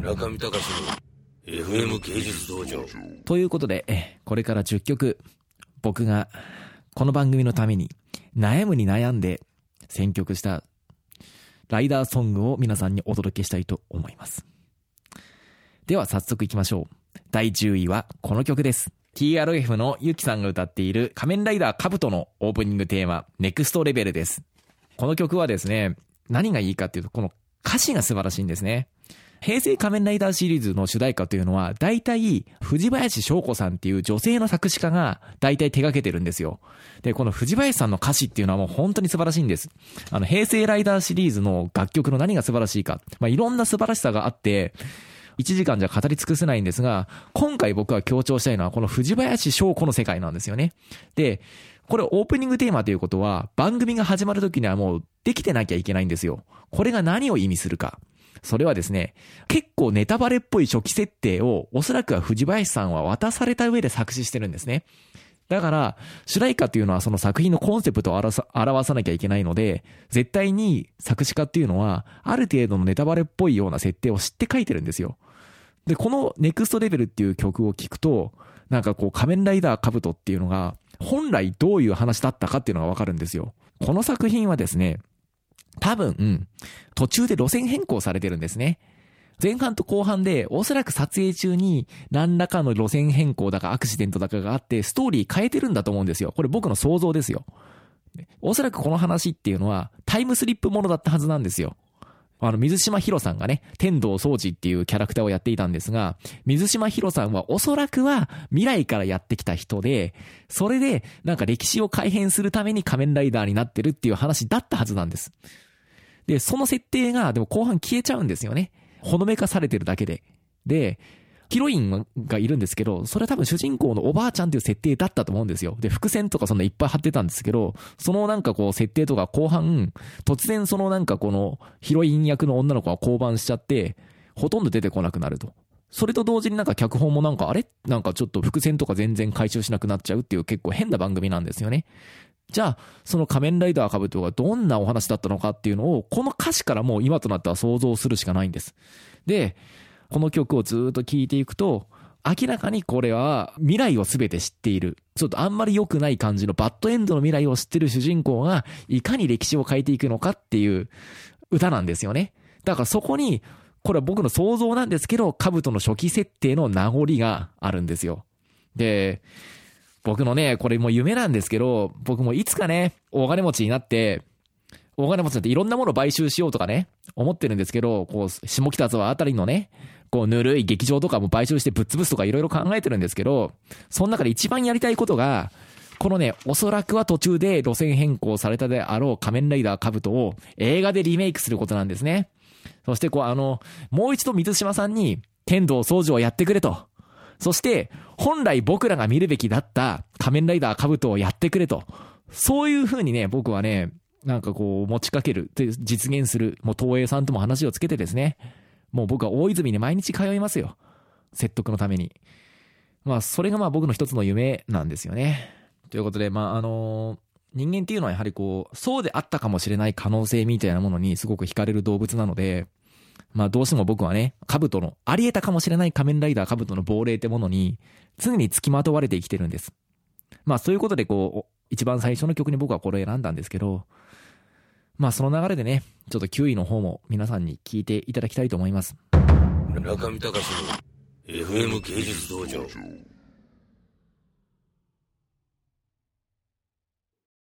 中見隆の FM 芸術道場ということで、これから10曲、僕がこの番組のために悩むに悩んで選曲したライダーソングを皆さんにお届けしたいと思います。では早速行きましょう。第10位はこの曲です。TRF のゆきさんが歌っている仮面ライダーカブトのオープニングテーマ、ネクストレベルです。この曲はですね、何がいいかっていうと、この歌詞が素晴らしいんですね。平成仮面ライダーシリーズの主題歌というのは、大体、藤林翔子さんっていう女性の作詞家が大体手掛けてるんですよ。で、この藤林さんの歌詞っていうのはもう本当に素晴らしいんです。あの、平成ライダーシリーズの楽曲の何が素晴らしいか。まあ、いろんな素晴らしさがあって、1時間じゃ語り尽くせないんですが、今回僕は強調したいのはこの藤林翔子の世界なんですよね。で、これオープニングテーマということは、番組が始まる時にはもうできてなきゃいけないんですよ。これが何を意味するか。それはですね、結構ネタバレっぽい初期設定を、おそらくは藤林さんは渡された上で作詞してるんですね。だから、主題歌っていうのはその作品のコンセプトを表さなきゃいけないので、絶対に作詞家っていうのは、ある程度のネタバレっぽいような設定を知って書いてるんですよ。で、このネクストレベルっていう曲を聴くと、なんかこう仮面ライダーカブトっていうのが、本来どういう話だったかっていうのがわかるんですよ。この作品はですね、多分、途中で路線変更されてるんですね。前半と後半で、おそらく撮影中に何らかの路線変更だかアクシデントだかがあって、ストーリー変えてるんだと思うんですよ。これ僕の想像ですよ。おそらくこの話っていうのは、タイムスリップものだったはずなんですよ。あの、水島ヒロさんがね、天道掃除っていうキャラクターをやっていたんですが、水島ヒロさんはおそらくは未来からやってきた人で、それでなんか歴史を改変するために仮面ライダーになってるっていう話だったはずなんです。で、その設定がでも後半消えちゃうんですよね。ほのめかされてるだけで。で、ヒロインがいるんですけど、それは多分主人公のおばあちゃんっていう設定だったと思うんですよ。で、伏線とかそんないっぱい貼ってたんですけど、そのなんかこう設定とか後半、突然そのなんかこのヒロイン役の女の子が降板しちゃって、ほとんど出てこなくなると。それと同時になんか脚本もなんかあれ？なんかちょっと伏線とか全然回収しなくなっちゃうっていう結構変な番組なんですよね。じゃあ、その仮面ライダーカブトがどんなお話だったのかっていうのを、この歌詞からもう今となっては想像するしかないんです。で、この曲をずっと聴いていくと、明らかにこれは未来を全て知っている。ちょっとあんまり良くない感じのバッドエンドの未来を知ってる主人公がいかに歴史を変えていくのかっていう歌なんですよね。だからそこに、これは僕の想像なんですけど、カブトの初期設定の名残があるんですよ。で、僕のね、これもう夢なんですけど、僕もいつかね、大金持ちになって、大金持ちになっていろんなものを買収しようとかね、思ってるんですけど、こう、下北沢あたりのね、こう、ぬるい劇場とかも買収してぶっ潰すとかいろいろ考えてるんですけど、その中で一番やりたいことが、このね、おそらくは途中で路線変更されたであろう仮面ライダーカブトを映画でリメイクすることなんですね。そしてこう、あの、もう一度水島さんに、天道掃除をやってくれと。そして、本来僕らが見るべきだった仮面ライダーカブトをやってくれと。そういう風にね、僕はね、なんかこう持ちかける、実現する、もう東映さんとも話をつけてですね、もう僕は大泉に毎日通いますよ。説得のために。まあ、それがまあ僕の一つの夢なんですよね。ということで、まあ、あの人間っていうのはやはりこう、そうであったかもしれない可能性みたいなものにすごく惹かれる動物なので、まあどうしても僕はね、兜の、あり得たかもしれない仮面ライダー兜の亡霊ってものに、常に付きまとわれて生きてるんです。まあそういうことでこう、一番最初の曲に僕はこれを選んだんですけど、まあその流れでね、ちょっと9位の方も皆さんに聞いていただきたいと思います。中見隆の FM 芸術道場